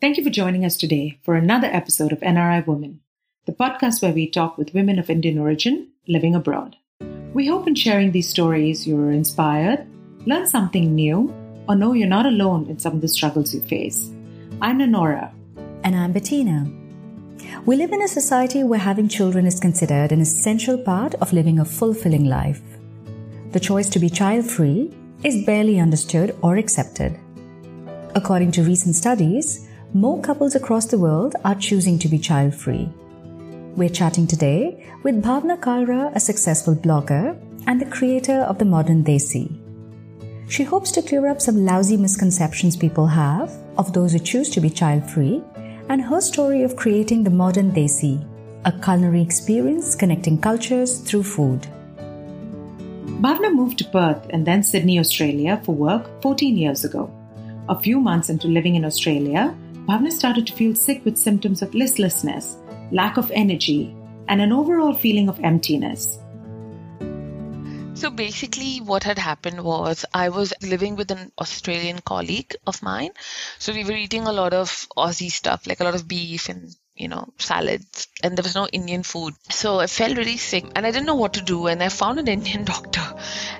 Thank you for joining us today for another episode of NRI Women, the podcast where we talk with women of Indian origin living abroad. We hope in sharing these stories you're inspired, learn something new, or know you're not alone in some of the struggles you face. I'm Nanora. And I'm Bettina. We live in a society where having children is considered an essential part of living a fulfilling life. The choice to be child free is barely understood or accepted. According to recent studies, more couples across the world are choosing to be child free. We're chatting today with Bhavna Kalra, a successful blogger and the creator of the modern Desi. She hopes to clear up some lousy misconceptions people have of those who choose to be child free and her story of creating the modern Desi, a culinary experience connecting cultures through food. Bhavna moved to Perth and then Sydney, Australia for work 14 years ago. A few months into living in Australia, Bhavna started to feel sick with symptoms of listlessness, lack of energy, and an overall feeling of emptiness. So basically, what had happened was I was living with an Australian colleague of mine. So we were eating a lot of Aussie stuff, like a lot of beef and you know, salads, and there was no Indian food. So I felt really sick and I didn't know what to do. And I found an Indian doctor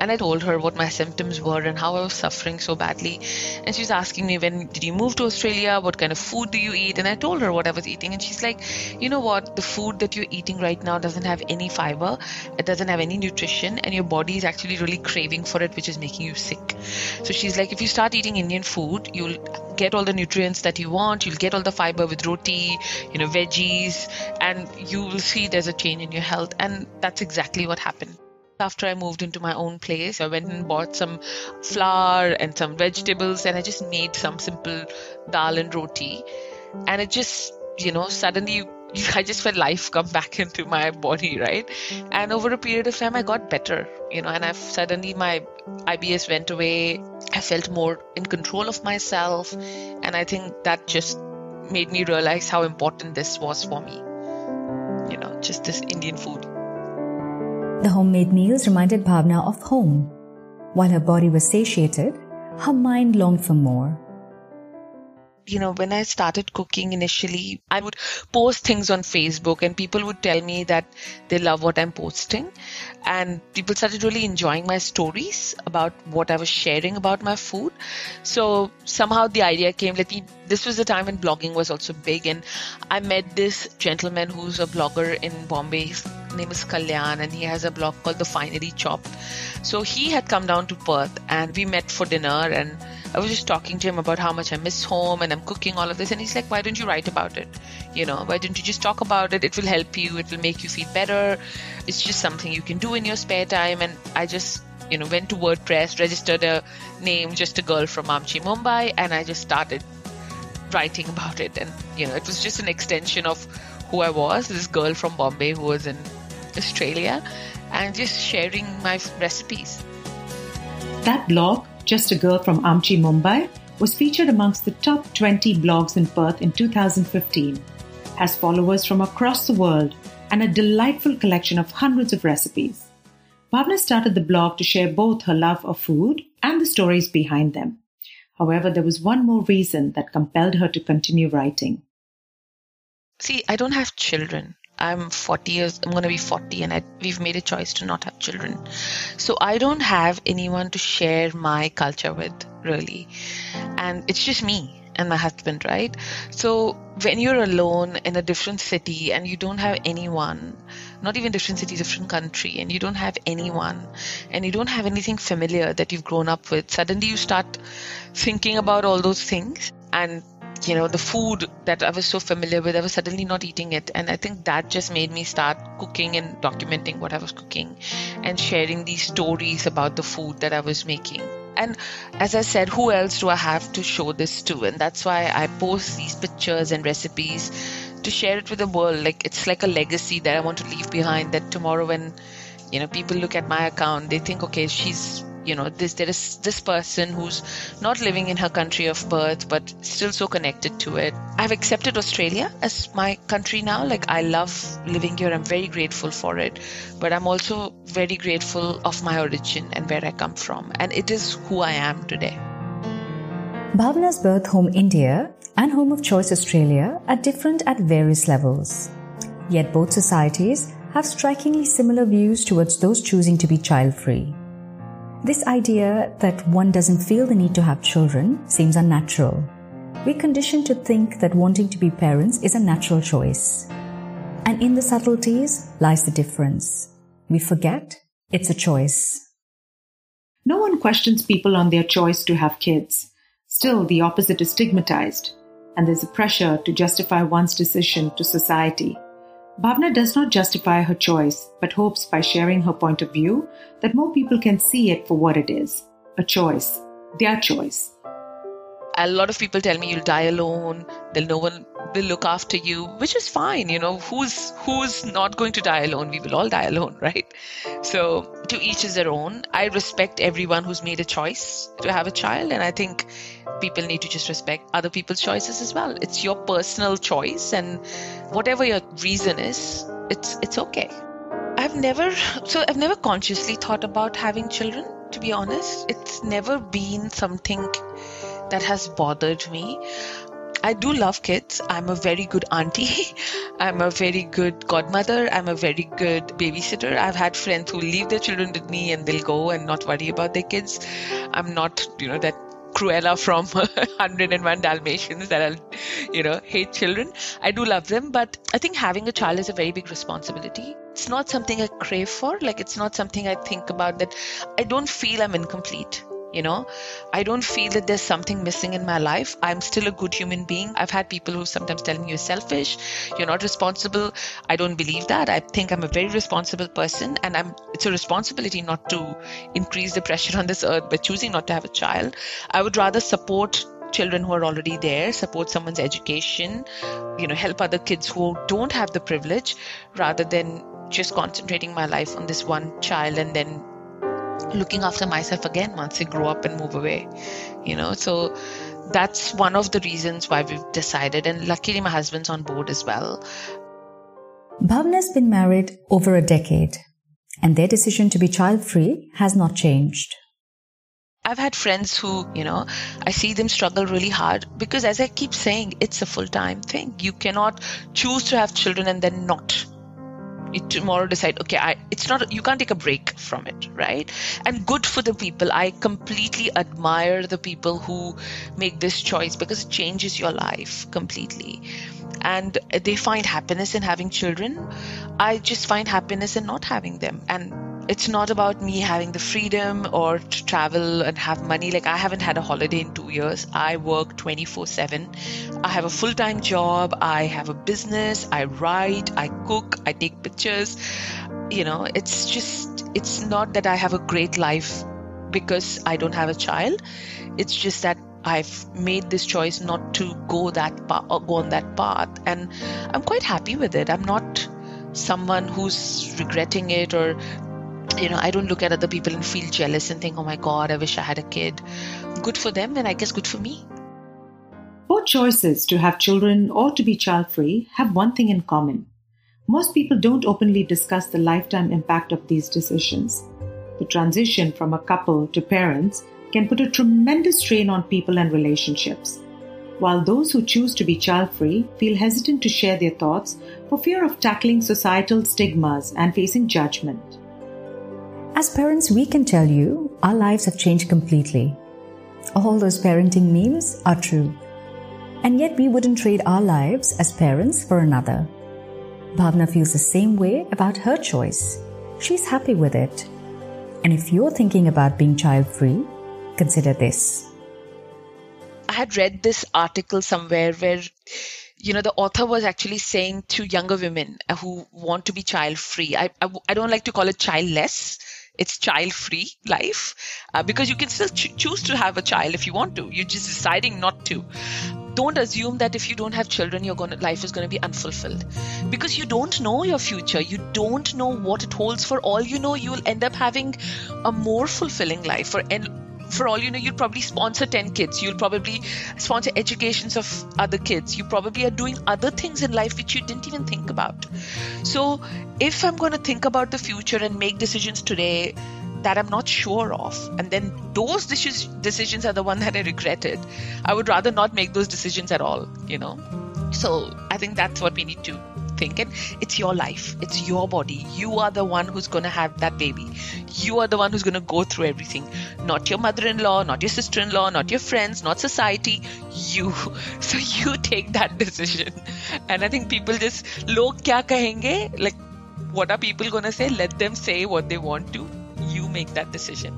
and I told her what my symptoms were and how I was suffering so badly. And she was asking me, When did you move to Australia? What kind of food do you eat? And I told her what I was eating. And she's like, You know what? The food that you're eating right now doesn't have any fiber, it doesn't have any nutrition, and your body is actually really craving for it, which is making you sick. So she's like, If you start eating Indian food, you'll get all the nutrients that you want, you'll get all the fiber with roti, you know, veggies, and you will see there's a change in your health. And that's exactly what happened. After I moved into my own place, I went and mm. bought some flour and some vegetables, and I just made some simple dal and roti. And it just, you know, suddenly I just felt life come back into my body, right? And over a period of time, I got better, you know, and I've suddenly my IBS went away. I felt more in control of myself. And I think that just made me realize how important this was for me. You know, just this Indian food. The homemade meals reminded Bhavna of home. While her body was satiated, her mind longed for more you know, when I started cooking initially, I would post things on Facebook and people would tell me that they love what I'm posting. And people started really enjoying my stories about what I was sharing about my food. So somehow the idea came, let me, this was the time when blogging was also big. And I met this gentleman who's a blogger in Bombay. His name is Kalyan and he has a blog called The Finely Chopped. So he had come down to Perth and we met for dinner and I was just talking to him about how much I miss home and I'm cooking all of this. And he's like, why don't you write about it? You know, why don't you just talk about it? It will help you. It will make you feel better. It's just something you can do in your spare time. And I just, you know, went to WordPress, registered a name, just a girl from Amchi, Mumbai, and I just started writing about it. And, you know, it was just an extension of who I was, this girl from Bombay who was in Australia, and just sharing my recipes. That blog just a Girl from Amchi, Mumbai, was featured amongst the top 20 blogs in Perth in 2015, has followers from across the world, and a delightful collection of hundreds of recipes. Bhavna started the blog to share both her love of food and the stories behind them. However, there was one more reason that compelled her to continue writing. See, I don't have children. I'm 40 years, I'm going to be 40, and I, we've made a choice to not have children. So I don't have anyone to share my culture with, really. And it's just me and my husband, right? So when you're alone in a different city and you don't have anyone, not even different city, different country, and you don't have anyone and you don't have anything familiar that you've grown up with, suddenly you start thinking about all those things and you know the food that i was so familiar with i was suddenly not eating it. And i think that just made me start cooking and documenting what i was cooking and sharing these stories about the food that i was making. And as i said who else do i have to show this to? And that's why i post these pictures and recipes to share it with the world. Like it's like a legacy that i want to leave behind that tomorrow when you know people look at my account they think okay she's you know this there is this person who's not living in her country of birth but still so connected to it. I've accepted australia as my country now. Like i love living here. I'm very grateful for it. But i'm also very grateful of my origin and where i come from. And it is who i am today. Bhavna's birth home India and Home of Choice Australia are different at various levels. Yet both societies have strikingly similar views towards those choosing to be child free. This idea that one doesn't feel the need to have children seems unnatural. We're conditioned to think that wanting to be parents is a natural choice. And in the subtleties lies the difference. We forget it's a choice. No one questions people on their choice to have kids. Still, the opposite is stigmatized, and there's a pressure to justify one's decision to society. Bhavna does not justify her choice, but hopes by sharing her point of view that more people can see it for what it is a choice, their choice. A lot of people tell me you'll die alone, then no one will look after you, which is fine. You know, who's who's not going to die alone? We will all die alone, right? So to each is their own. I respect everyone who's made a choice to have a child, and I think people need to just respect other people's choices as well. It's your personal choice, and whatever your reason is, it's it's okay. I've never so I've never consciously thought about having children. To be honest, it's never been something that has bothered me. I do love kids. I'm a very good auntie. I'm a very good godmother. I'm a very good babysitter. I've had friends who leave their children with me and they'll go and not worry about their kids. I'm not, you know, that Cruella from 101 Dalmatians that I'll, you know, hate children. I do love them, but I think having a child is a very big responsibility. It's not something I crave for. Like, it's not something I think about that I don't feel I'm incomplete you know i don't feel that there's something missing in my life. I'm still a good human being. I've had people who sometimes tell me you're selfish you're not responsible. I don't believe that. I think i'm a very responsible person and i'm it's a responsibility not to increase the pressure on this earth by choosing not to have a child. I would rather support children who are already there support someone's education you know help other kids who don't have the privilege rather than just concentrating my life on this one child and then looking after myself again once I grow up and move away. You know, so that's one of the reasons why we've decided. And luckily, my husband's on board as well. Bhavna's been married over a decade, and their decision to be child free has not changed. I've had friends who, you know, I see them struggle really hard because, as I keep saying, it's a full time thing. You cannot choose to have children and then not tomorrow decide okay i it's not you can't take a break from it right? And good for the people. I completely admire the people who make this choice because it changes your life completely. And they find happiness in having children. I just find happiness in not having them. And it's not about me having the freedom or to travel and have money. Like, I haven't had a holiday in two years. I work 24 7. I have a full time job. I have a business. I write. I cook. I take pictures. You know, it's just, it's not that I have a great life because I don't have a child. It's just that I've made this choice not to go that path uh, or go on that path, and I'm quite happy with it. I'm not someone who's regretting it or you know, I don't look at other people and feel jealous and think, oh my God, I wish I had a kid. Good for them, and I guess good for me. Both choices to have children or to be child free have one thing in common. Most people don't openly discuss the lifetime impact of these decisions. The transition from a couple to parents can put a tremendous strain on people and relationships. While those who choose to be child free feel hesitant to share their thoughts for fear of tackling societal stigmas and facing judgment. As parents, we can tell you our lives have changed completely. All those parenting memes are true. And yet we wouldn't trade our lives as parents for another. Bhavna feels the same way about her choice. She's happy with it. And if you're thinking about being child free, consider this. I had read this article somewhere where you know the author was actually saying to younger women who want to be child free I, I, I don't like to call it childless it's child free life uh, because you can still ch- choose to have a child if you want to. You're just deciding not to. Don't assume that if you don't have children your life is going to be unfulfilled. Because you don't know your future. You don't know what it holds for. All you know you'll end up having a more fulfilling life for and for all you know, you'll probably sponsor 10 kids. You'll probably sponsor educations of other kids. You probably are doing other things in life which you didn't even think about. So, if I'm going to think about the future and make decisions today, that I'm not sure of. And then those decisions are the one that I regretted. I would rather not make those decisions at all, you know. So I think that's what we need to think. It's your life, it's your body. You are the one who's going to have that baby. You are the one who's going to go through everything. Not your mother in law, not your sister in law, not your friends, not society. You. So you take that decision. And I think people just, log kya kahenge? Like, what are people going to say? Let them say what they want to you make that decision.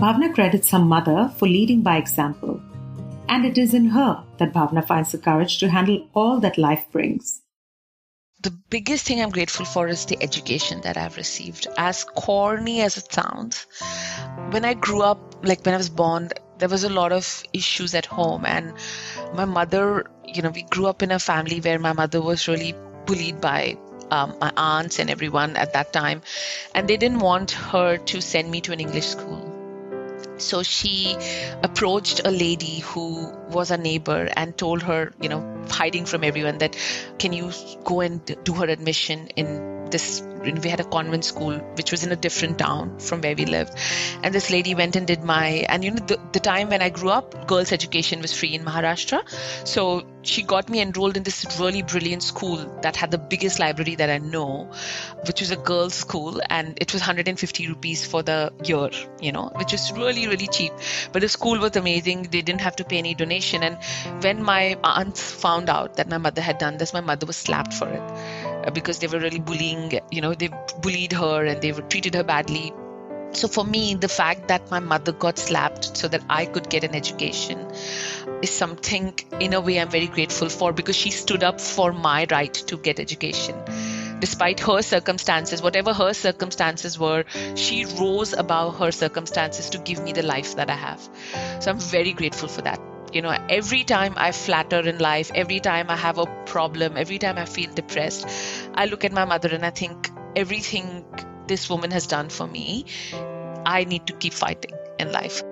Bhavna credits her mother for leading by example, and it is in her that Bhavna finds the courage to handle all that life brings. The biggest thing I'm grateful for is the education that I've received. As corny as it sounds, when I grew up, like when I was born, there was a lot of issues at home, and my mother, you know, we grew up in a family where my mother was really bullied by um, my aunts and everyone at that time, and they didn't want her to send me to an English school. So she approached a lady who was a neighbor and told her, you know, hiding from everyone, that can you go and do her admission in this we had a convent school which was in a different town from where we lived. And this lady went and did my and you know the, the time when i grew up girls education was free in maharashtra. So she got me enrolled in this really brilliant school that had the biggest library that i know which was a girls school and it was 150 rupees for the year you know which was really really cheap. But the school was amazing. They didn't have to pay any donation. And when my aunts found out that my mother had done this my mother was slapped for it because they were really bullying you know they bullied her and they treated her badly. So for me the fact that my mother got slapped so that i could get an education is something in a way i'm very grateful for because she stood up for my right to get education. Despite her circumstances whatever her circumstances were she rose above her circumstances to give me the life that i have. So i'm very grateful for that you know every time i flatter in life every time i have a problem every time i feel depressed i look at my mother and i think everything this woman has done for me i need to keep fighting in life.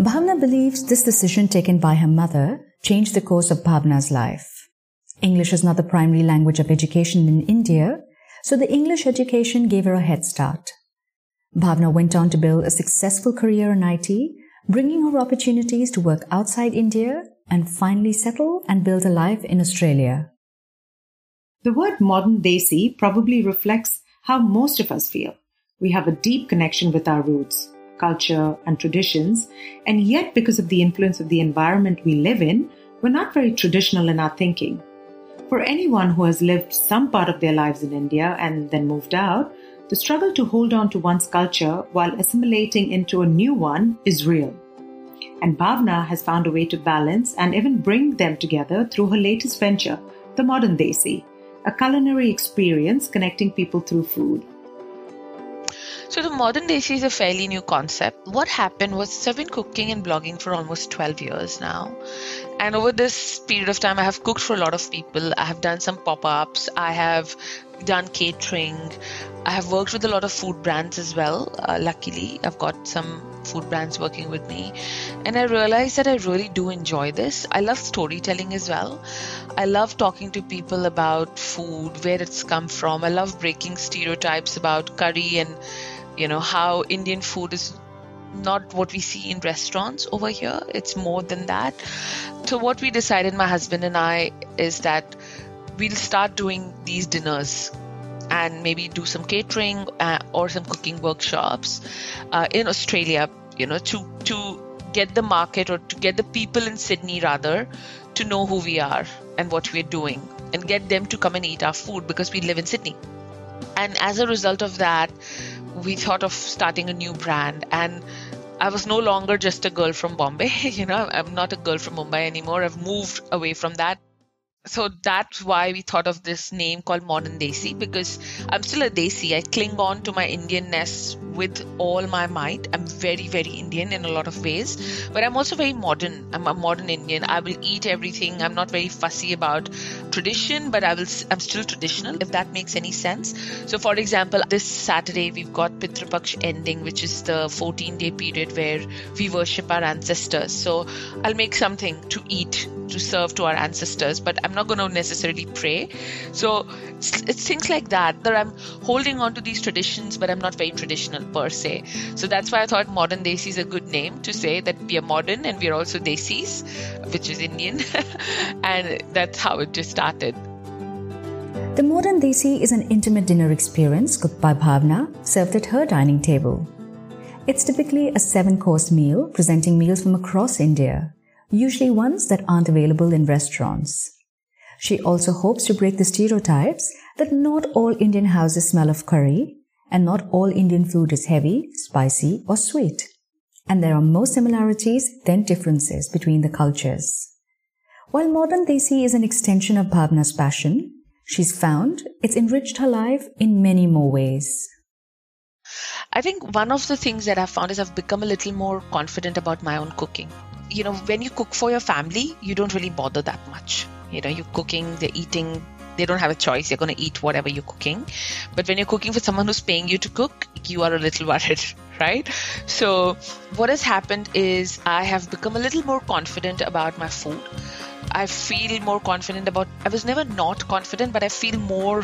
Bhavna believes this decision taken by her mother changed the course of bhavna's life. English is not the primary language of education in india so the english education gave her a head start. Bhavna went on to build a successful career in it bringing her opportunities to work outside India and finally settle and build a life in Australia. The word modern Desi probably reflects how most of us feel. We have a deep connection with our roots, culture, and traditions, and yet, because of the influence of the environment we live in, we're not very traditional in our thinking. For anyone who has lived some part of their lives in India and then moved out, the struggle to hold on to one's culture while assimilating into a new one is real. And Bhavna has found a way to balance and even bring them together through her latest venture, The Modern Desi, a culinary experience connecting people through food. So the modern desi is a fairly new concept. What happened was I've been cooking and blogging for almost 12 years now. And over this period of time, I have cooked for a lot of people. I have done some pop ups. I have done catering. I have worked with a lot of food brands as well. Uh, luckily, I've got some food brands working with me. And I realized that I really do enjoy this. I love storytelling as well. I love talking to people about food, where it's come from. I love breaking stereotypes about curry and you know how indian food is not what we see in restaurants over here it's more than that so what we decided my husband and i is that we'll start doing these dinners and maybe do some catering uh, or some cooking workshops uh, in australia you know to to get the market or to get the people in sydney rather to know who we are and what we're doing and get them to come and eat our food because we live in sydney and as a result of that we thought of starting a new brand and I was no longer just a girl from Bombay. You know, I'm not a girl from Mumbai anymore. I've moved away from that so that's why we thought of this name called modern desi because i'm still a desi. I cling on to my indianness with all my might. I'm very very indian in a lot of ways but i'm also very modern. I'm a modern indian. I will eat everything. I'm not very fussy about tradition but i will i'm still traditional if that makes any sense. So for example this saturday we've got pitrapaksh ending which is the 14 day period where we worship our ancestors. So i'll make something to eat to serve to our ancestors, but I'm not going to necessarily pray. So it's, things like that that I'm holding on to these traditions, but I'm not very traditional per se. So that's why I thought modern Desi is a good name to say that we are modern and we are also Desis, which is Indian, and that's how it just started. The modern Desi is an intimate dinner experience cooked by Bhavna, served at her dining table. It's typically a seven course meal presenting meals from across India, usually ones that aren't available in restaurants. She also hopes to break the stereotypes that not all Indian houses smell of curry and not all Indian food is heavy, spicy, or sweet. And there are more similarities than differences between the cultures. While modern Desi is an extension of Bhavna's passion, she's found it's enriched her life in many more ways. I think one of the things that I've found is I've become a little more confident about my own cooking. You know, when you cook for your family, you don't really bother that much. You know, you're cooking, they're eating, they don't have a choice. They're going to eat whatever you're cooking. But when you're cooking for someone who's paying you to cook, you are a little worried, right? So, what has happened is I have become a little more confident about my food. I feel more confident about I was never not confident, but I feel more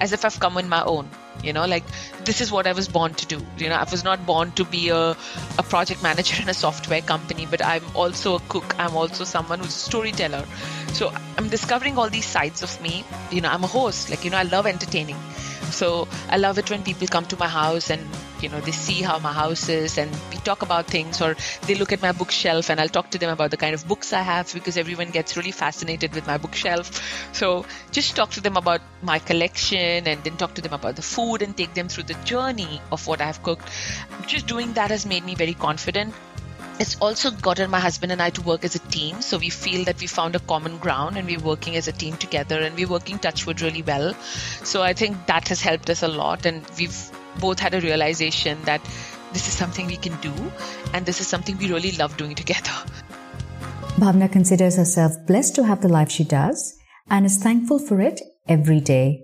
as if I've come in my own. You know, like this is what I was born to do. You know, I was not born to be a, a project manager in a software company, but I'm also a cook. I'm also someone who's a storyteller. So I'm discovering all these sides of me. You know, I'm a host. Like, you know, I love entertaining. So I love it when people come to my house and you know they see how my house is and we talk about things or they look at my bookshelf and I'll talk to them about the kind of books I have because everyone gets really fascinated with my bookshelf. So just talk to them about my collection and then talk to them about the food and take them through the journey of what I've cooked. Just doing that has made me very confident it's also gotten my husband and I to work as a team. So we feel that we found a common ground and we're working as a team together and we're working Touchwood really well. So I think that has helped us a lot. And we've both had a realization that this is something we can do and this is something we really love doing together. Bhavna considers herself blessed to have the life she does and is thankful for it every day.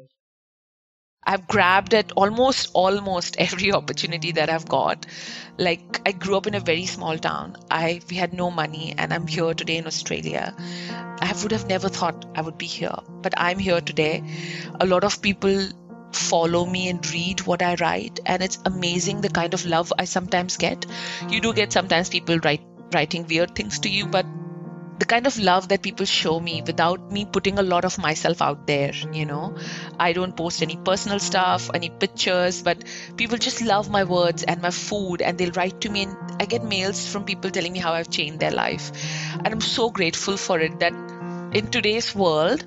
I've grabbed at almost almost every opportunity that I've got. Like I grew up in a very small town. I we had no money and I'm here today in Australia. I would have never thought I would be here, but I'm here today. A lot of people follow me and read what I write and it's amazing the kind of love I sometimes get. You do get sometimes people write writing weird things to you, but the kind of love that people show me without me putting a lot of myself out there you know i don't post any personal stuff any pictures but people just love my words and my food and they'll write to me and i get mails from people telling me how i've changed their life and i'm so grateful for it that in today's world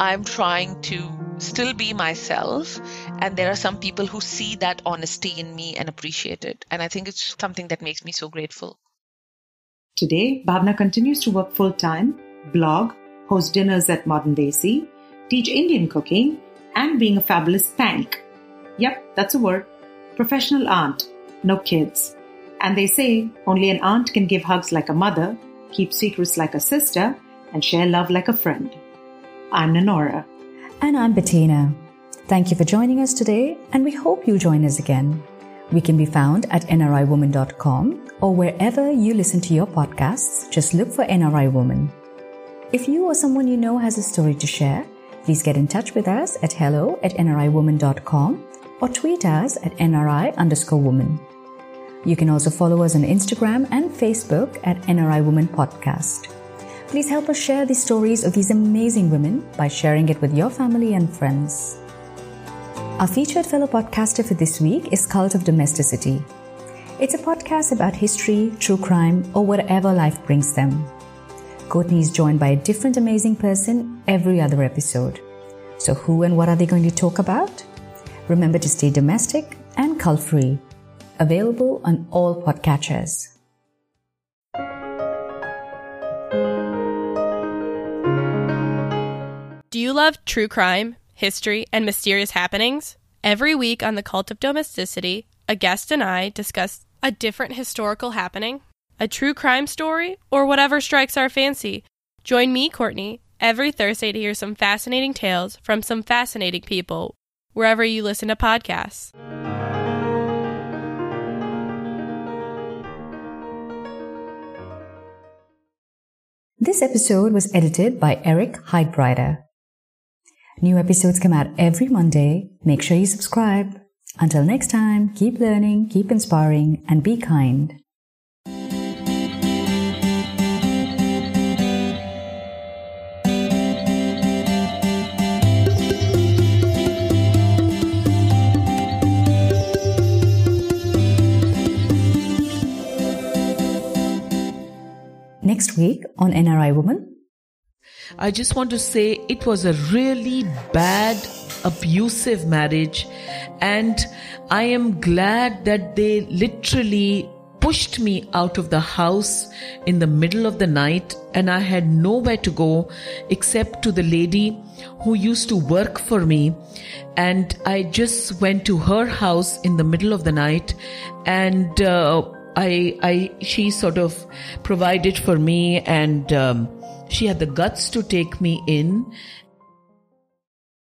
i'm trying to still be myself and there are some people who see that honesty in me and appreciate it and i think it's something that makes me so grateful Today, Bhavna continues to work full time, blog, host dinners at Modern Desi, teach Indian cooking, and being a fabulous spank. Yep, that's a word. Professional aunt, no kids. And they say only an aunt can give hugs like a mother, keep secrets like a sister, and share love like a friend. I'm Nanora. And I'm Bettina. Thank you for joining us today, and we hope you'll join us again. We can be found at nriwoman.com or wherever you listen to your podcasts. Just look for NRI Woman. If you or someone you know has a story to share, please get in touch with us at hello at nriwoman.com or tweet us at nri underscore woman. You can also follow us on Instagram and Facebook at NRI Woman Podcast. Please help us share the stories of these amazing women by sharing it with your family and friends. Our featured fellow podcaster for this week is Cult of Domesticity. It's a podcast about history, true crime, or whatever life brings them. Courtney is joined by a different amazing person every other episode. So, who and what are they going to talk about? Remember to stay domestic and cult free. Available on all podcatchers. Love true crime? history, and mysterious happenings. Every week on The Cult of Domesticity, a guest and I discuss a different historical happening, a true crime story, or whatever strikes our fancy. Join me, Courtney, every Thursday to hear some fascinating tales from some fascinating people wherever you listen to podcasts. This episode was edited by Eric Heidbreiter. New episodes come out every Monday. Make sure you subscribe. Until next time, keep learning, keep inspiring, and be kind. Next week on NRI Woman. I just want to say it was a really bad, abusive marriage. And I am glad that they literally pushed me out of the house in the middle of the night and I had nowhere to go except to the lady who used to work for me. And I just went to her house in the middle of the night and uh, I, I, she sort of provided for me and, um, she had the guts to take me in